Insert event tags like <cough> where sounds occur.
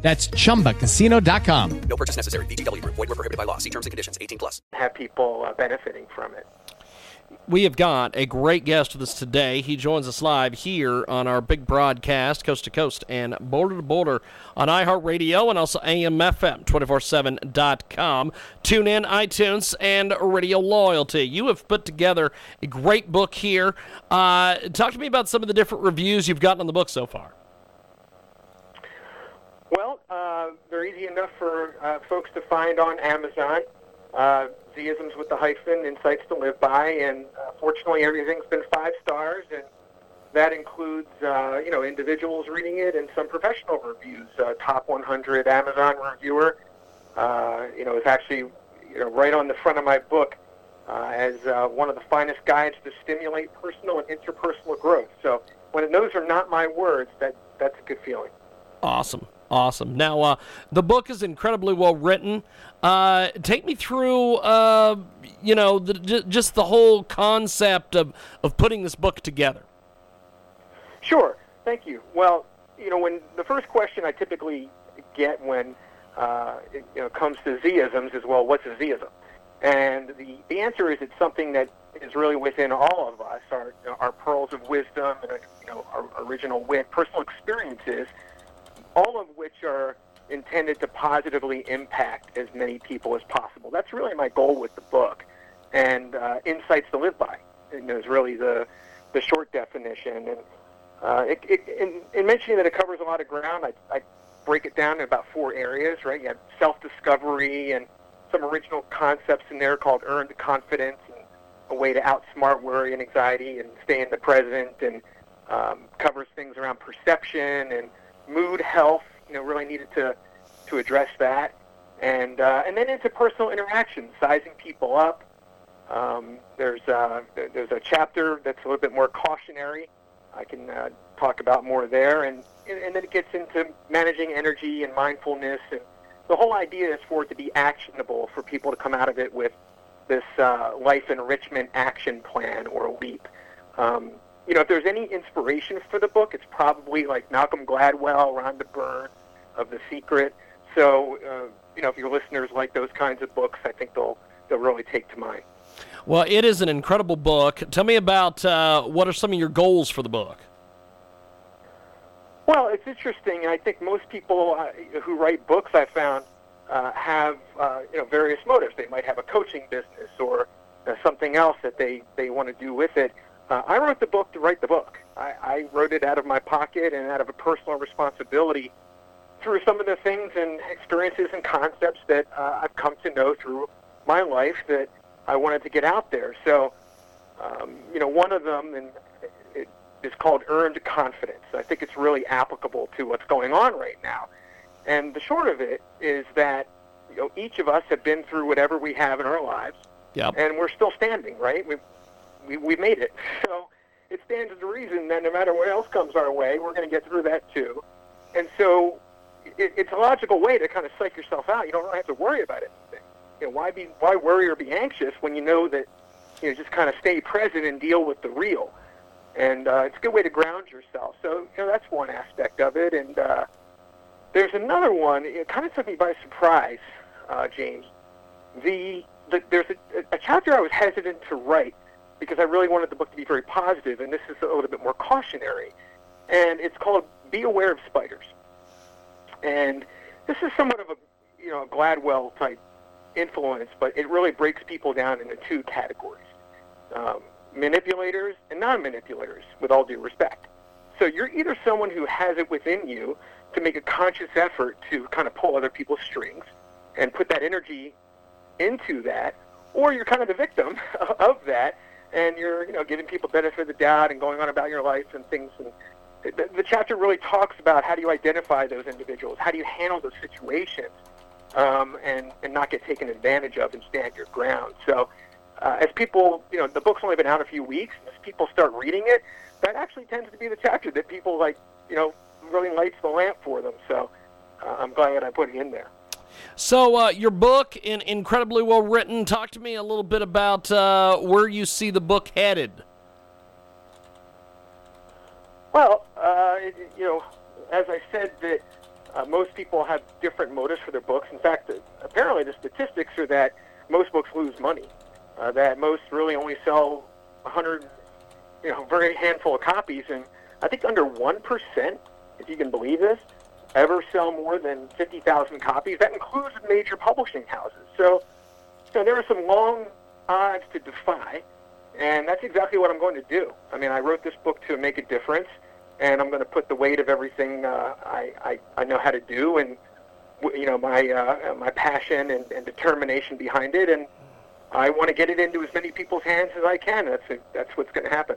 That's chumbacasino.com. No purchase necessary. VGW Group. Void were prohibited by law. See terms and conditions. 18 plus. have people uh, benefiting from it. We have got a great guest with us today. He joins us live here on our big broadcast, coast to coast and border to border on iHeartRadio and also AMFM247.com. TuneIn, iTunes, and Radio Loyalty. You have put together a great book here. Uh, talk to me about some of the different reviews you've gotten on the book so far. Uh, they're easy enough for uh, folks to find on Amazon. Uh, Z-isms with the hyphen, Insights to Live By, and uh, fortunately everything's been five stars, and that includes uh, you know individuals reading it and some professional reviews. Uh, top 100 Amazon reviewer, uh, you know, is actually you know right on the front of my book uh, as uh, one of the finest guides to stimulate personal and interpersonal growth. So when those are not my words, that that's a good feeling. Awesome. Awesome. Now, uh, the book is incredibly well written. Uh, take me through, uh, you know, the, j- just the whole concept of, of putting this book together. Sure. Thank you. Well, you know, when the first question I typically get when uh, it you know, comes to Z-isms is, well, what's a Z-ism? And the, the answer is it's something that is really within all of us, our, our pearls of wisdom, and, you know, our original wit, personal experiences, all of which are intended to positively impact as many people as possible. That's really my goal with the book. And uh, Insights to Live By you know, is really the, the short definition. And uh, it, it, in, in mentioning that it covers a lot of ground, I, I break it down in about four areas, right? You have self-discovery and some original concepts in there called earned confidence and a way to outsmart worry and anxiety and stay in the present and um, covers things around perception and mood health, you know, really needed to, to address that. And, uh, and then into personal interactions, sizing people up. Um, there's, uh, there's a chapter that's a little bit more cautionary. I can uh, talk about more there. And, and and then it gets into managing energy and mindfulness. And the whole idea is for it to be actionable, for people to come out of it with this uh, life enrichment action plan or LEAP. Um, you know, if there's any inspiration for the book, it's probably like Malcolm Gladwell, Rhonda Byrne of The Secret. So, uh, you know, if your listeners like those kinds of books, I think they'll they'll really take to mind. Well, it is an incredible book. Tell me about uh, what are some of your goals for the book? Well, it's interesting. I think most people uh, who write books, I found, uh, have uh, you know various motives. They might have a coaching business or uh, something else that they they want to do with it. Uh, I wrote the book to write the book. I, I wrote it out of my pocket and out of a personal responsibility through some of the things and experiences and concepts that uh, I've come to know through my life that I wanted to get out there. So, um, you know, one of them, and it is called earned confidence. I think it's really applicable to what's going on right now. And the short of it is that you know each of us have been through whatever we have in our lives, Yep. and we're still standing. Right? We we we made it. <laughs> So it stands to reason that no matter what else comes our way, we're going to get through that too. And so it, it's a logical way to kind of psych yourself out. You don't really have to worry about anything. You know, why be why worry or be anxious when you know that you know just kind of stay present and deal with the real. And uh, it's a good way to ground yourself. So you know that's one aspect of it. And uh, there's another one. It kind of took me by surprise, uh, James. The, the there's a, a chapter I was hesitant to write because I really wanted the book to be very positive, and this is a little bit more cautionary. And it's called "Be Aware of Spiders." And this is somewhat of a you know Gladwell type influence, but it really breaks people down into two categories: um, manipulators and non-manipulators. With all due respect, so you're either someone who has it within you to make a conscious effort to kind of pull other people's strings and put that energy into that, or you're kind of the victim <laughs> of that, and you're you know giving people benefit of the doubt and going on about your life and things. And the, the chapter really talks about how do you identify those individuals, how do you handle those situations, um, and and not get taken advantage of and stand your ground. So, uh, as people, you know, the book's only been out a few weeks. As people start reading it, that actually tends to be the chapter that people like, you know, really lights the lamp for them. So, uh, I'm glad I put it in there. So, uh, your book, in, incredibly well written. Talk to me a little bit about uh, where you see the book headed. Well, uh, you know, as I said, that uh, most people have different motives for their books. In fact, apparently the statistics are that most books lose money. Uh, that most really only sell 100, you know, very handful of copies, and I think under one percent, if you can believe this, ever sell more than 50,000 copies. That includes major publishing houses. So, so there are some long odds to defy. And that's exactly what I'm going to do. I mean, I wrote this book to make a difference, and I'm going to put the weight of everything uh, I, I, I know how to do and, you know, my, uh, my passion and, and determination behind it. And I want to get it into as many people's hands as I can. That's, that's what's going to happen.